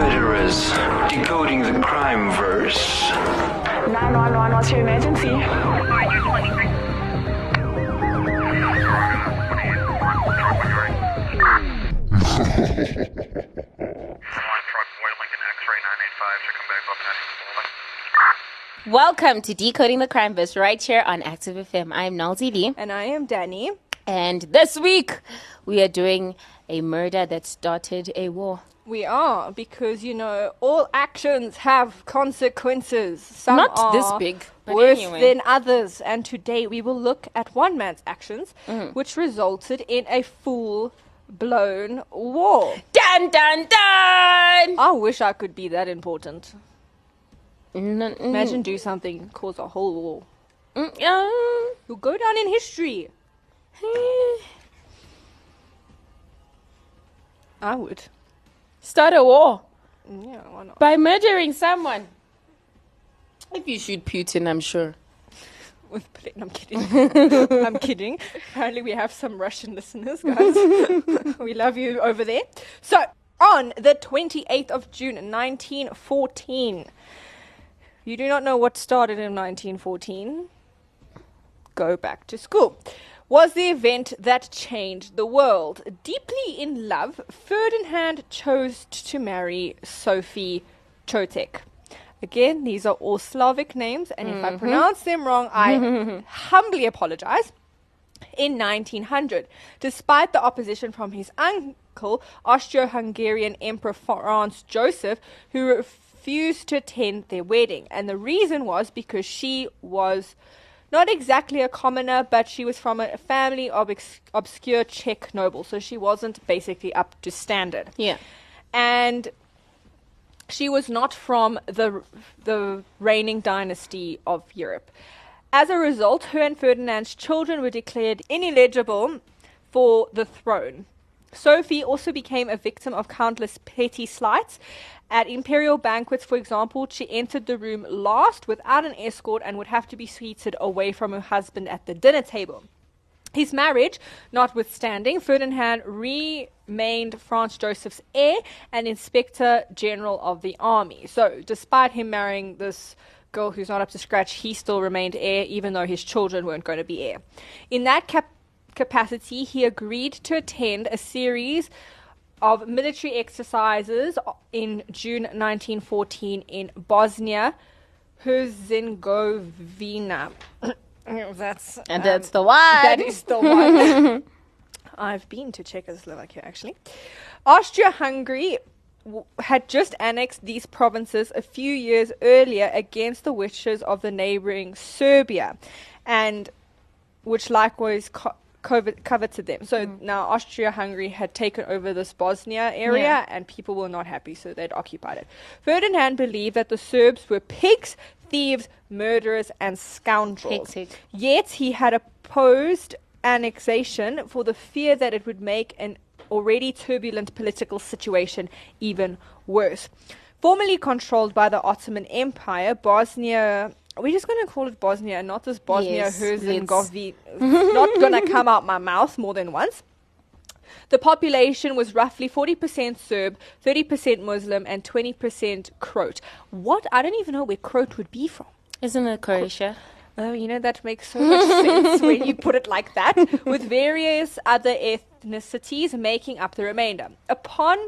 murderers, decoding the crime verse. 911, what's your emergency? Welcome to Decoding the Crime Verse right here on Active FM. I'm Nal TV. And I am Danny. And this week we are doing a murder that started a war. We are, because, you know, all actions have consequences. Some Not are this big, worse anyway. than others. And today we will look at one man's actions, Mm-hmm. which resulted in a full blown war. Dun dun dun! I wish I could be that important. N- Imagine do something, cause a whole war. mm, uh, You'll go down in history. I would. Start a war Yeah, why not? by murdering someone. If you shoot Putin, I'm sure. With Putin, I'm kidding. I'm kidding. Apparently, we have some Russian listeners, guys. we love you over there. So, on the 28th of June, 1914, you do not know what started in 1914? Go back to school. Was the event that changed the world. Deeply in love, Ferdinand chose to marry Sophie Chotek. Again, these are all Slavic names, and if I mm-hmm. pronounce them wrong, I humbly apologize. In 1900, despite the opposition from his uncle, Austro Hungarian Emperor Franz Joseph, who refused to attend their wedding. And the reason was because she was not exactly a commoner, but she was from a family of ex- obscure Czech nobles, so she wasn't basically up to standard Yeah. and she was not from the the reigning dynasty of Europe. As a result, her and Ferdinand's children were declared ineligible for the throne. Sophie also became a victim of countless petty slights. At imperial banquets, for example, she entered the room last without an escort and would have to be seated away from her husband at the dinner table. His marriage, notwithstanding, Ferdinand remained Franz Joseph's heir and Inspector General of the Army. So, despite him marrying this girl who's not up to scratch, he still remained heir, even though his children weren't going to be heir. In that cap- capacity, he agreed to attend a series of military exercises in June 1914 in Bosnia Herzegovina. that's And um, that's the one. that is the one. I've been to Czechoslovakia actually. Austria Hungary w- had just annexed these provinces a few years earlier against the wishes of the neighboring Serbia, and which likewise co- covet- coveted them. So hmm. now Austria Hungary had taken over this Bosnia area, Yeah. and people were not happy, so they'd occupied it. Ferdinand believed that the Serbs were pigs, thieves, murderers, and scoundrels. Hectic. Yet he had opposed annexation for the fear that it would make an already turbulent political situation even worse. Formerly controlled by the Ottoman Empire, Bosnia. We're just going to call it Bosnia, and not this Bosnia Yes, Herzegovina. not going to come out my mouth more than once. The population was roughly 40% Serb, 30% Muslim, and 20% Croat. What? I don't even know where Croat would be from. Isn't it Croatia? Oh, you know, that makes so much sense when you put it like that, with various other ethnicities making up the remainder. Upon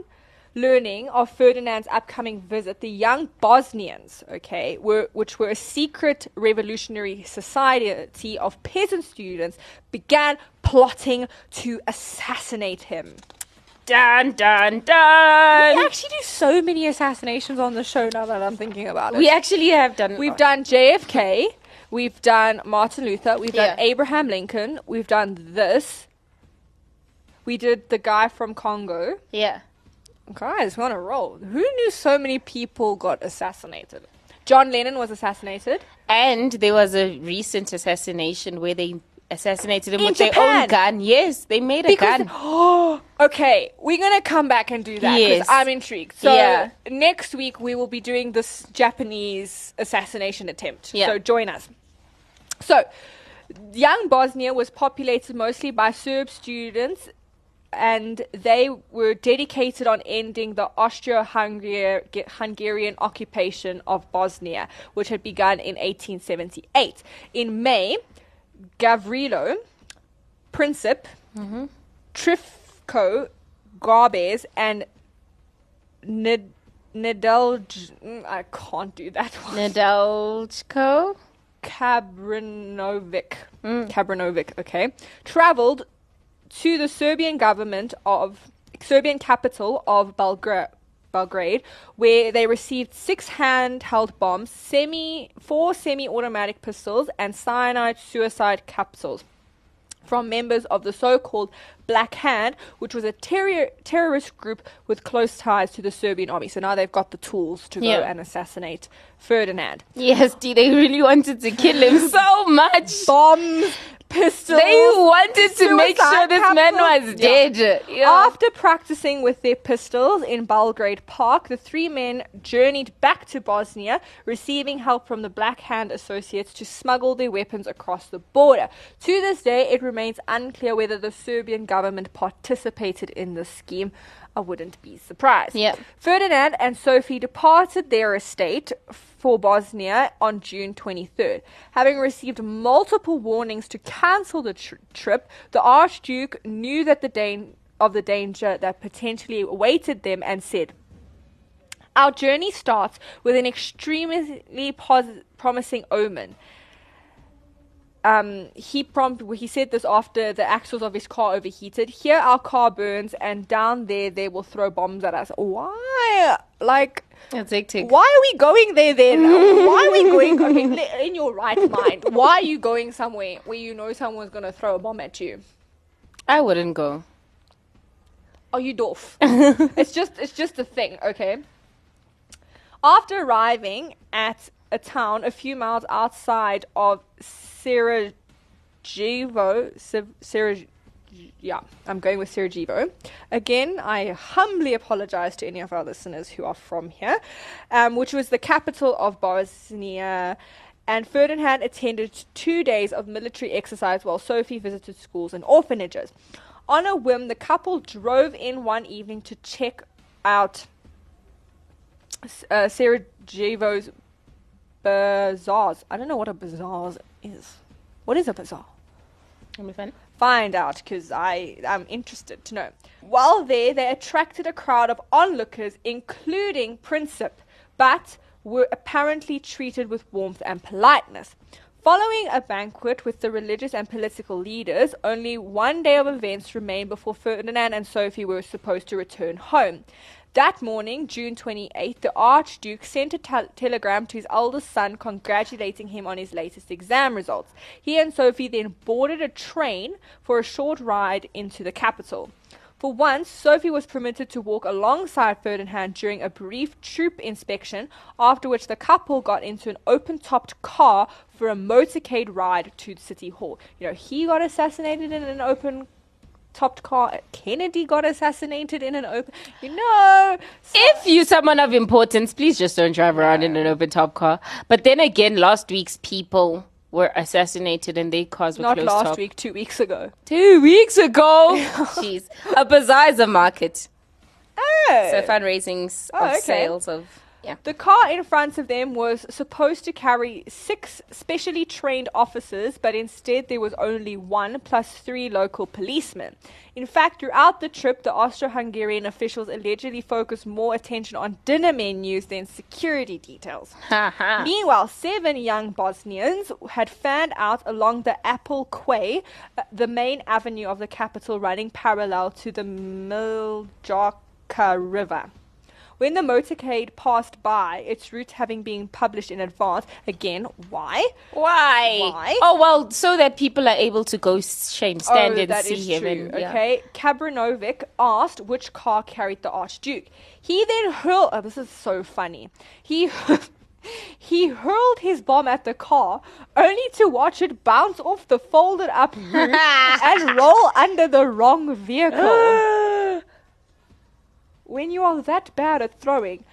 learning of Ferdinand's upcoming visit, the young Bosnians, okay, were, which were a secret revolutionary society of peasant students, began plotting to assassinate him. Dun dun dun! We actually do so many assassinations on the show now that I'm thinking about it. We actually have done. We've done JFK. We've done Martin Luther. We've done Abraham Lincoln. We've done this. We did the guy from Congo. Yeah. Guys, we're on a roll. Who knew so many people got assassinated? John Lennon was assassinated. And there was a recent assassination where they assassinated him In with their own gun. Yes, they made a Because gun. oh, okay, we're gonna come back and do that because Yes. I'm intrigued. So Yeah. next week we will be doing this Japanese assassination attempt. Yeah. So join us. So young Bosnia was populated mostly by Serb students and they were dedicated on ending the Austro-Hungarian occupation of Bosnia, which had begun in 1878. In May, Gavrilo, Princip, Trifko, Garbes, and Nid- Nedelj. mm, I can't do that one. Nedeljko. Kabrinovic, Kabrinovic, okay, traveled to the Serbian government of Serbian capital of Belgra- Belgrade, where they received six handheld bombs, semi four semi-automatic pistols, and cyanide suicide capsules from members of the so-called Black Hand, which was a terror- terrorist group with close ties to the Serbian army. So now they've got the tools to go and assassinate Ferdinand. Yes, D, they really wanted to kill him so much. Bombs, pistols. They wanted to make sure this man was Yeah. dead. Yeah. After practicing with their pistols in Belgrade Park, the three men journeyed back to Bosnia, receiving help from the Black Hand Associates to smuggle their weapons across the border. To this day, it remains unclear whether the Serbian government participated in this scheme. I wouldn't be surprised. Yeah. Ferdinand and Sophie departed their estate for Bosnia on June 23rd. Having received multiple warnings to cancel the tr- trip, the Archduke knew that the dan- of the danger that potentially awaited them and said, Our journey starts with an extremely pos- promising omen. Um, he prompt he said this after the axles of his car overheated. Here our car burns, and down there they will throw bombs at us. Why? Like, It's hectic. why are we going there then? why are we going? Okay, in your right mind, why are you going somewhere where you know someone's gonna throw a bomb at you? I wouldn't go. Are you doof? it's just it's just a thing, okay? After arriving at a town a few miles outside of Sarajevo, Sa- Saraj- yeah, I'm going with Sarajevo. Again, I humbly apologize to any of our listeners who are from here, um, which was the capital of Bosnia. And Ferdinand attended two days of military exercise while Sophie visited schools and orphanages. On a whim, the couple drove in one evening to check out uh, Sarajevo's bazaars. I don't know what a bazaar is. What is a bazaar? It'll be fun. find out because I am interested to know. While there, they attracted a crowd of onlookers, including Princip, but were apparently treated with warmth and politeness. Following a banquet with the religious and political leaders, only one day of events remained before Ferdinand and Sophie were supposed to return home. That morning, June 28th, the Archduke sent a tel- telegram to his eldest son congratulating him on his latest exam results. He and Sophie then boarded a train for a short ride into the capital. For once, Sophie was permitted to walk alongside Ferdinand during a brief troop inspection, after which the couple got into an open topped car for a motorcade ride to City Hall. You know, he got assassinated in an open topped car. Kennedy got assassinated in an open. You know, so- If you're someone of importance, please just don't drive around in an open top car. But then again, last week's people were assassinated and their cars were not last top. week, two weeks ago. Two weeks ago. Jeez. A bazaar market. Oh. So fundraisings Oh, of okay. sales of yeah. The car in front of them was supposed to carry six specially trained officers, but instead there was only one plus three local policemen. In fact, throughout the trip, the Austro Hungarian officials allegedly focused more attention on dinner menus than security details. Meanwhile, seven young Bosnians had fanned out along the Appel Quay, uh, the main avenue of the capital running parallel to the Miljacka River. When the motorcade passed by, its route having been published in advance, again, why? Why? Why? Oh well, so that people are able to go shame oh, stand oh, and that see is him. true. And, yeah. Okay, Kabrinovic asked which car carried the Archduke. He then hurled. Oh, this is so funny. He. He hurled his bomb at the car, only to watch it bounce off the folded up roof and roll under the wrong vehicle. when you are that bad at throwing,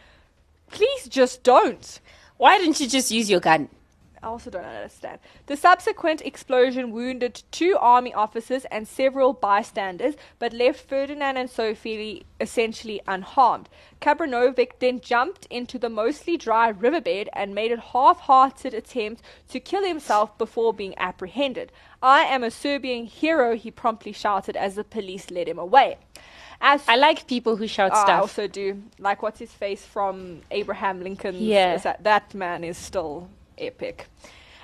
please just don't. Why didn't you just use your gun? I also don't understand. The subsequent explosion wounded two army officers and several bystanders, but left Ferdinand and Sophie essentially unharmed. Kabranovic then jumped into the mostly dry riverbed and made a half-hearted attempt to kill himself before being apprehended. I am a Serbian hero, he promptly shouted as the police led him away. As I like people who shout Oh, I stuff. also do. Like, what's his face from Abraham Lincoln's? Yeah. is that, that man is still epic.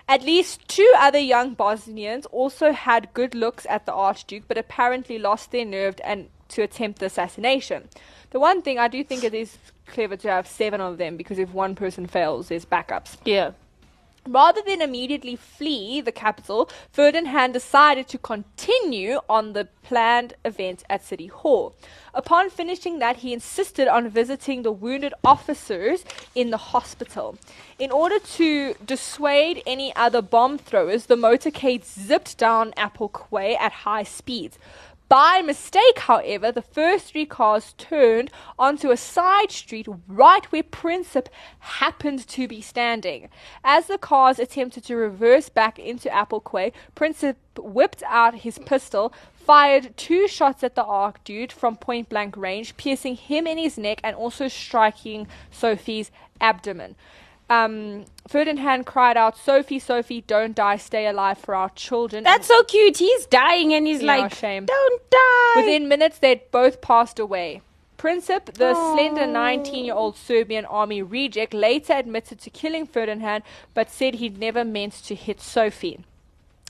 At least two other young Bosnians also had good looks at the Archduke, but apparently lost their nerve and to attempt the assassination. The one thing I do think it is clever to have seven of them because if one person fails, there's backups. yeah. Rather than immediately flee the capital, Ferdinand decided to continue on the planned event at City Hall. Upon finishing that, he insisted on visiting the wounded officers in the hospital. In order to dissuade any other bomb throwers, the motorcade zipped down Appel Quay at high speeds. By mistake, however, the first three cars turned onto a side street right where Princip happened to be standing. As the cars attempted to reverse back into Appel Quay, Princip whipped out his pistol, fired two shots at the Archduke from point blank range, piercing him in his neck and also striking Sophie's abdomen. Um, Ferdinand cried out, Sophie, Sophie, don't die, stay alive for our children. That's so cute. He's dying and he's Yeah, like, shame. don't die. Within minutes, they'd both passed away. Princip, the slender 19 year old Serbian army reject, later admitted to killing Ferdinand but said he'd never meant to hit Sophie.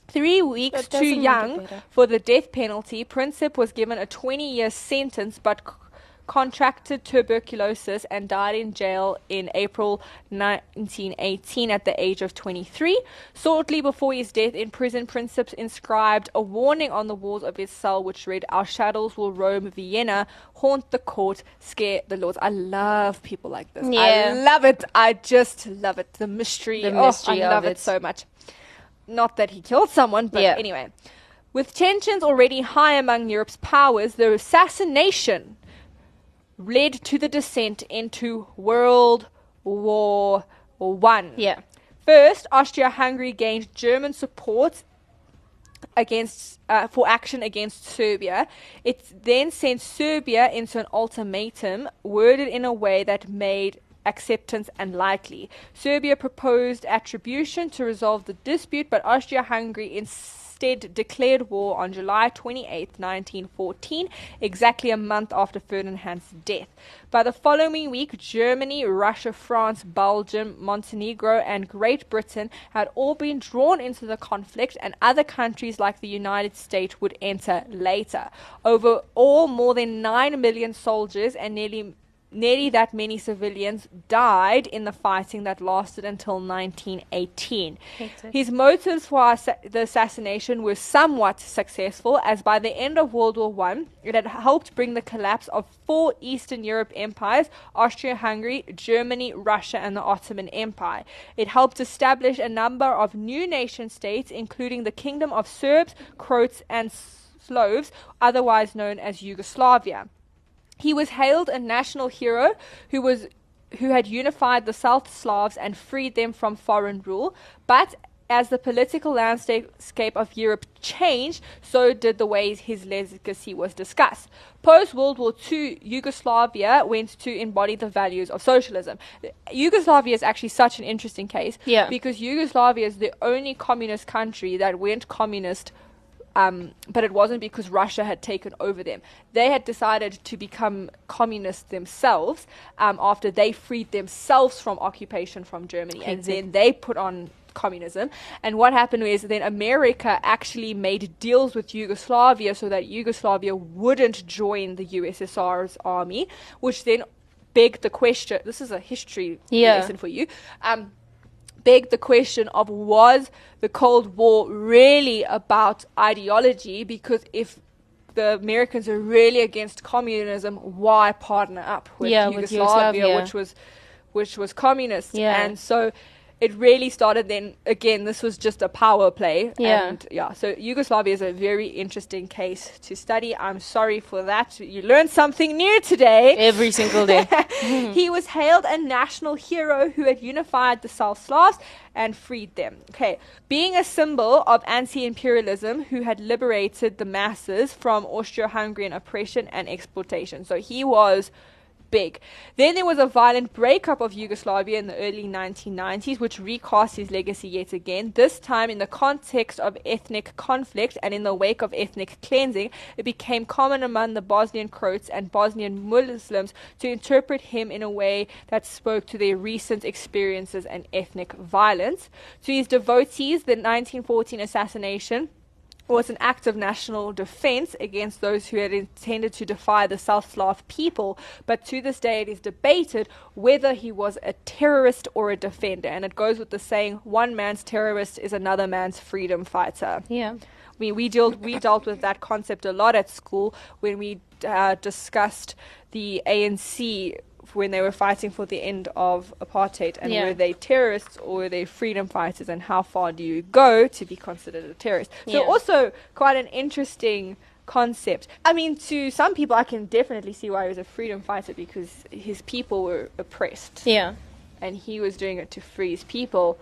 Three weeks too doesn't make it young for the death penalty, Princip was given a 20 year sentence but contracted tuberculosis and died in jail in April 1918 at the age of 23. Shortly before his death in prison, Princip inscribed a warning on the walls of his cell which read, Our shadows will roam Vienna, haunt the court, scare the lords. I love people like this. Yeah. I love it. I just love it. The mystery. The Oh, mystery I love it it. so much. Not that he killed someone, but Yeah. anyway. With tensions already high among Europe's powers, the assassination led to the descent into World War One. yeah. First, Austria-Hungary gained German support against uh, for action against Serbia. It then sent Serbia into an ultimatum worded in a way that made acceptance unlikely. Serbia proposed attribution to resolve the dispute, but Austria-Hungary instead declared war on July 28, 1914, exactly a month after Ferdinand's death. By the following week, Germany, Russia, France, Belgium, Montenegro, and Great Britain had all been drawn into the conflict, and other countries like the United States would enter later. Overall, more than 9 million soldiers and nearly Nearly that many civilians died in the fighting that lasted until 1918. His motives for assa- the assassination were somewhat successful, as by the end of World War One, it had helped bring the collapse of four Eastern Europe empires Austria Hungary, Germany, Russia, and the Ottoman Empire. It helped establish a number of new nation states, including the Kingdom of Serbs, Croats, and Slavs, otherwise known as Yugoslavia. He was hailed a national hero who was who had unified the South Slavs and freed them from foreign rule, but as the political landscape of Europe changed, so did the ways his legacy was discussed. Post World War II, Yugoslavia went to embody the values of socialism. Yugoslavia is actually such an interesting case Yeah. because Yugoslavia is the only communist country that went communist um, but it wasn't because Russia had taken over them. They had decided to become communists themselves um, after they freed themselves from occupation from Germany, and then they put on communism. And what happened was then America actually made deals with Yugoslavia so that Yugoslavia wouldn't join the USSR's army, which then begged the question. This is a history Yeah. lesson for you. Um, begged the question of was the Cold War really about ideology? Because if the Americans are really against communism, why partner up with Yeah, with Yugoslavia, Yugoslavia. which was which was communist? Yeah. And so it really started then again this was just a power play Yeah. and yeah so yugoslavia is a very interesting case to study i'm sorry for that you learned something new today Every single day. he was hailed a national hero who had unified the South Slavs and freed them. Okay, being a symbol of anti-imperialism, who had liberated the masses from Austro-Hungarian oppression and exploitation. So he was big. Then there was a violent breakup of Yugoslavia in the early 1990s, which recast his legacy yet again. This time, in the context of ethnic conflict and in the wake of ethnic cleansing, it became common among the Bosnian Croats and Bosnian Muslims to interpret him in a way that spoke to their recent experiences and ethnic violence. To his devotees, the 1914 assassination was an act of national defense against those who had intended to defy the South Slav people, but to this day it is debated whether he was a terrorist or a defender. And it goes with the saying, one man's terrorist is another man's freedom fighter. yeah. We, we, dealt, we dealt with that concept a lot at school when we uh, discussed the ANC when they were fighting for the end of apartheid and Yeah. were they terrorists or were they freedom fighters and how far do you go to be considered a terrorist so Yeah. also quite an interesting concept i mean to some people i can definitely see why he was a freedom fighter because his people were oppressed Yeah. and he was doing it to free his people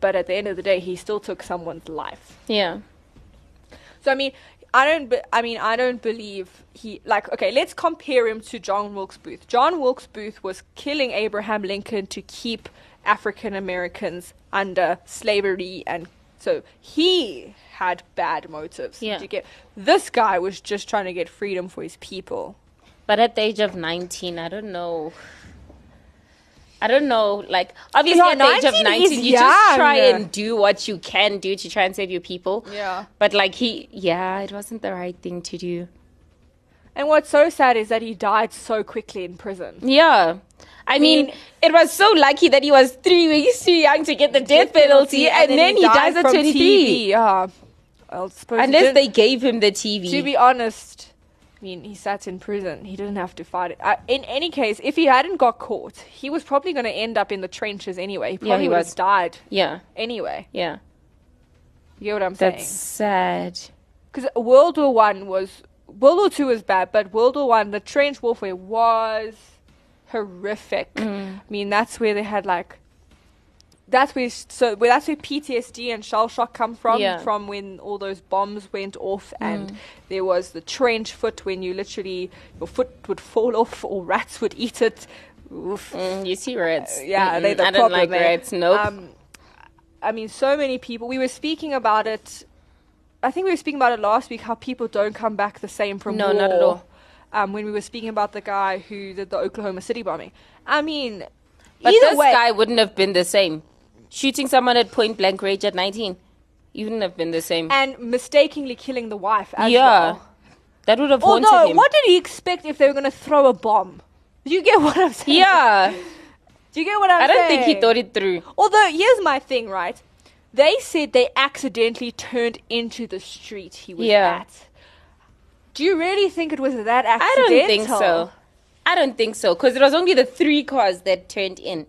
but at the end of the day he still took someone's life Yeah. so I mean, I don't. Be- I mean, I don't believe he like. Okay, let's compare him to John Wilkes Booth. John Wilkes Booth was killing Abraham Lincoln to keep African Americans under slavery, and so he had bad motives. Yeah. You get this guy was just trying to get freedom for his people. But at the age of 19, I don't know. I don't know. Like, obviously, at the age of 19 19, is you just try and do what you can do to try and save your people. Yeah. But, like, he, yeah, it wasn't the right thing to do. And what's so sad is that he died so quickly in prison. Yeah. I mean, mean- it was so lucky that he was three weeks too young to get the death penalty, and, then, he, dies at from 23. TV. Yeah. Unless they gave him the TV. To be honest, I mean, he sat in prison. He didn't have to fight it. Uh, in any case, if he hadn't got caught, he was probably going to end up in the trenches anyway. He Yeah, probably he would was. have died yeah. anyway. Yeah. You get what I'm That's saying? sad. Because World War One was World War Two was bad, but World War One, the trench warfare was horrific. Mm. I mean, that's where they had like. That's where so where that's where PTSD and shell shock come from Yeah. from when all those bombs went off Mm. and there was the trench foot when you literally your foot would fall off or rats would eat it. Oof. Mm, you see rats. Yeah, they Mm-mm, the I don't like rats. Nope. Um, I mean, so many people. We were speaking about it. I think we were speaking about it last week. How people don't come back the same from No, war. not at all. Um, when we were speaking about the guy who did the Oklahoma City bombing. I mean, But either this way, guy wouldn't have been the same. Shooting someone at point blank range at 19, you wouldn't have been the same. and mistakenly killing the wife. As yeah, well. that would have haunted Although, him. what did he expect if they were going to throw a bomb? Do you get what I'm saying? Yeah, Do you get what I'm I saying? I don't think he thought it through. Although, here's my thing, right? They said they accidentally turned into the street he was Yeah. at. Do you really think it was that accident? I don't think so. I don't think so because it was only the three cars that turned in.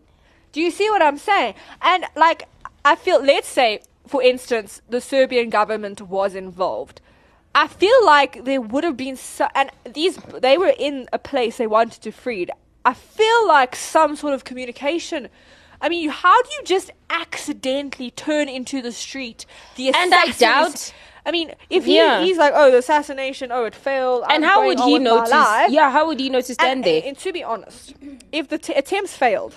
Do you see what I'm saying? And, like, I feel, let's say, for instance, the Serbian government was involved. I feel like there would have been so, and these, they were in a place they wanted to free. I feel like some sort of communication. I mean, how do you just accidentally turn into the street? The And I doubt- I mean, if he, Yeah. he's like, oh, the assassination, oh, it failed. And I'm how would he with know my to? life. Yeah, how would he know to stand and, there? And, to be honest, if the t- attempts failed,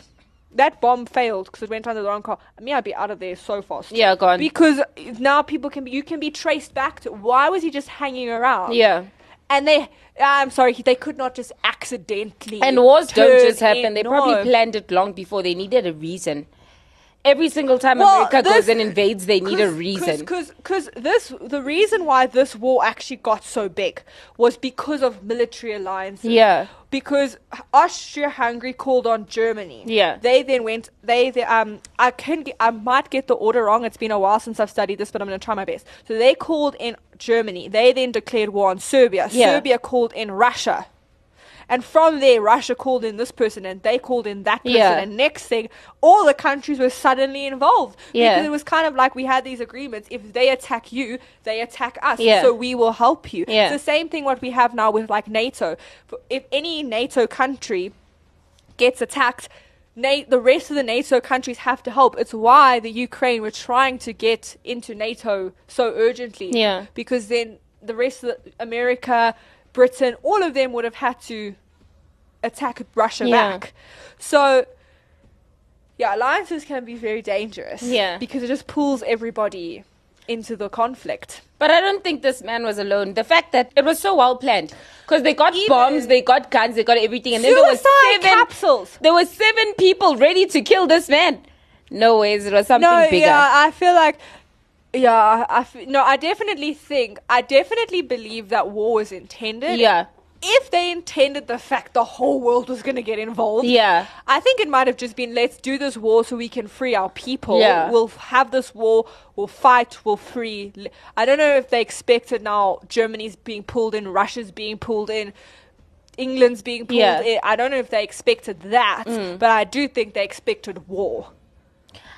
that bomb failed because it went under the wrong car. I mean, I'd be out of there so fast. Yeah, gone. Because now people can be, you can be traced back to why was he just hanging around? yeah. And they, I'm sorry, they could not just accidentally. And wars don't just happen. in- They no. probably planned it long before. They needed a reason. Every single time Well, America this- goes and invades, they need a reason. Because this, the reason why this war actually got so big was because of military alliances. Yeah. Because Austria-Hungary called on Germany. Yeah. They then went. They, they um. I can. Get, I might get the order wrong. It's been a while since I've studied this, but I'm going to try my best. So they called in Germany. They then declared war on Serbia. Yeah. Serbia called in Russia. And from there, Russia called in this person and they called in that person. Yeah. And next thing, all the countries were suddenly involved. Yeah. Because it was kind of like we had these agreements. If they attack you, they attack us. Yeah. So we will help you. Yeah. It's the same thing what we have now with like NATO. If any NATO country gets attacked, Na- the rest of the NATO countries have to help. It's why the Ukraine were trying to get into NATO so urgently. Yeah. Because then the rest of the, America, Britain, all of them would have had to attack Russia Yeah. back. So, yeah, alliances can be very dangerous. Yeah. Because it just pulls everybody into the conflict. But I don't think this man was alone. The fact that it was so well planned, because they got Even- bombs, they got guns, they got everything, and then there was seven capsules. There were seven people ready to kill this man. No ways, it was something no, bigger. yeah, I feel like, yeah, I f- no, I definitely think, I definitely believe that war was intended. yeah, If they intended the fact the whole world was going to get involved, yeah, I think it might have just been let's do this war so we can free our people. Yeah. We'll have this war, we'll fight, we'll free. I don't know if they expected now Germany's being pulled in, Russia's being pulled in, England's being pulled Yeah. Mm. in. I don't know if they expected that, but I do think they expected war.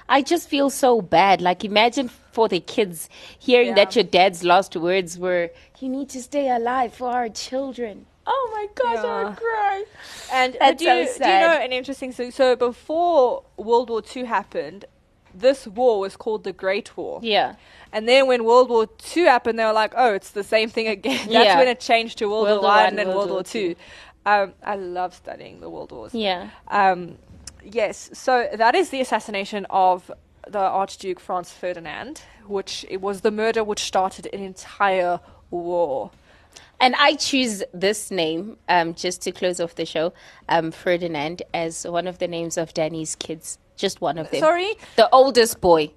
I just feel so bad. Like, imagine for the kids hearing Yeah. that your dad's last words were, "You need to stay alive for our children." Oh my gosh, I would cry. And That's do, you, so do you know an interesting thing? So before World War II happened, this war was called the Great War. Yeah, And then when World War II happened, they were like, oh, it's the same thing again. That's Yeah. when it changed to World, World War One and then World World War Two. Um, I love studying the World Wars. yeah, Um, yes, so that is the assassination of the Archduke Franz Ferdinand, which it was the murder which started an entire war. And I choose this name um, just to close off the show, um, Ferdinand, as one of the names of Danny's kids. Just one of them. Sorry, The oldest boy,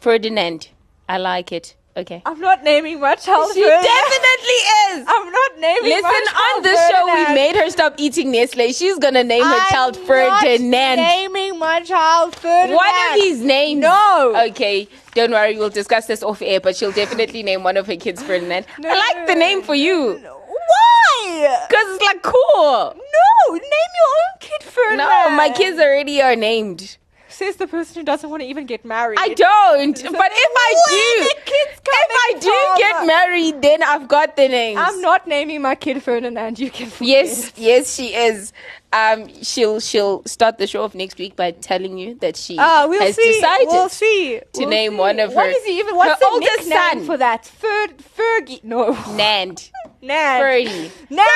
Ferdinand. I like it. Okay. I'm not naming my child She definitely is. I'm not naming Listen, on this show, we made her stop eating Nestle. She's gonna name her I'm child Ferdinand. naming my child Ferdinand. One of his names. No. Okay, don't worry. We'll discuss this off air, but she'll definitely name one of her kids Ferdinand. I like the name for you Why? because it's like cool. No, name your own kid Ferdinand. No, my kids already are named. Says the person who doesn't want to even get married. I don't. But if I do, if I do get married, then I've got the names. I'm not naming my kid Ferdinand. You can forget. Yes, yes, she is. Um, she'll she'll start the show off next week by telling you that she Ah, we'll has see. decided we'll see. to We'll name see. one of What her- is he even? What's her the oldest son. for that? Fer, Fergie? No. Nand. Nan. Ferdy. Ferdy. No,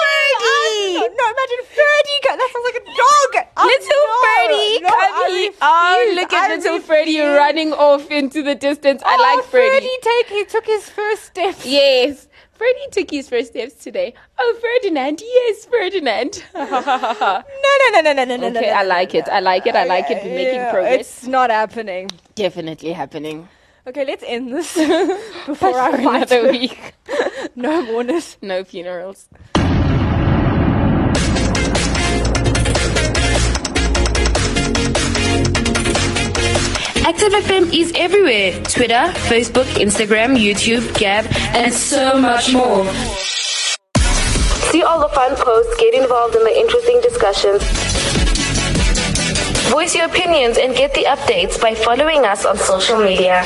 Ferdy. No, no, imagine Ferdy. That sounds like a dog. Oh, Little no. Ferdy, No, come here. Oh, look at I little Ferdy refuse. running off into the distance. I Oh, like Ferdy. Ferdy take he took his first steps. Yes. Freddie took his first steps today. Oh, Ferdinand. Yes, Ferdinand. No, no, no, no, no, no, no, no. okay, no, I like no, it. I like it. I like it. We're making Yeah, progress. It's not happening. definitely happening. Okay, let's end this before I For another week. No mourners. No funerals. Active FM is everywhere Twitter, Facebook, Instagram, YouTube, Gab, and so much more. See all the fun posts, get involved in the interesting discussions. Voice your opinions and get the updates by following us on social media.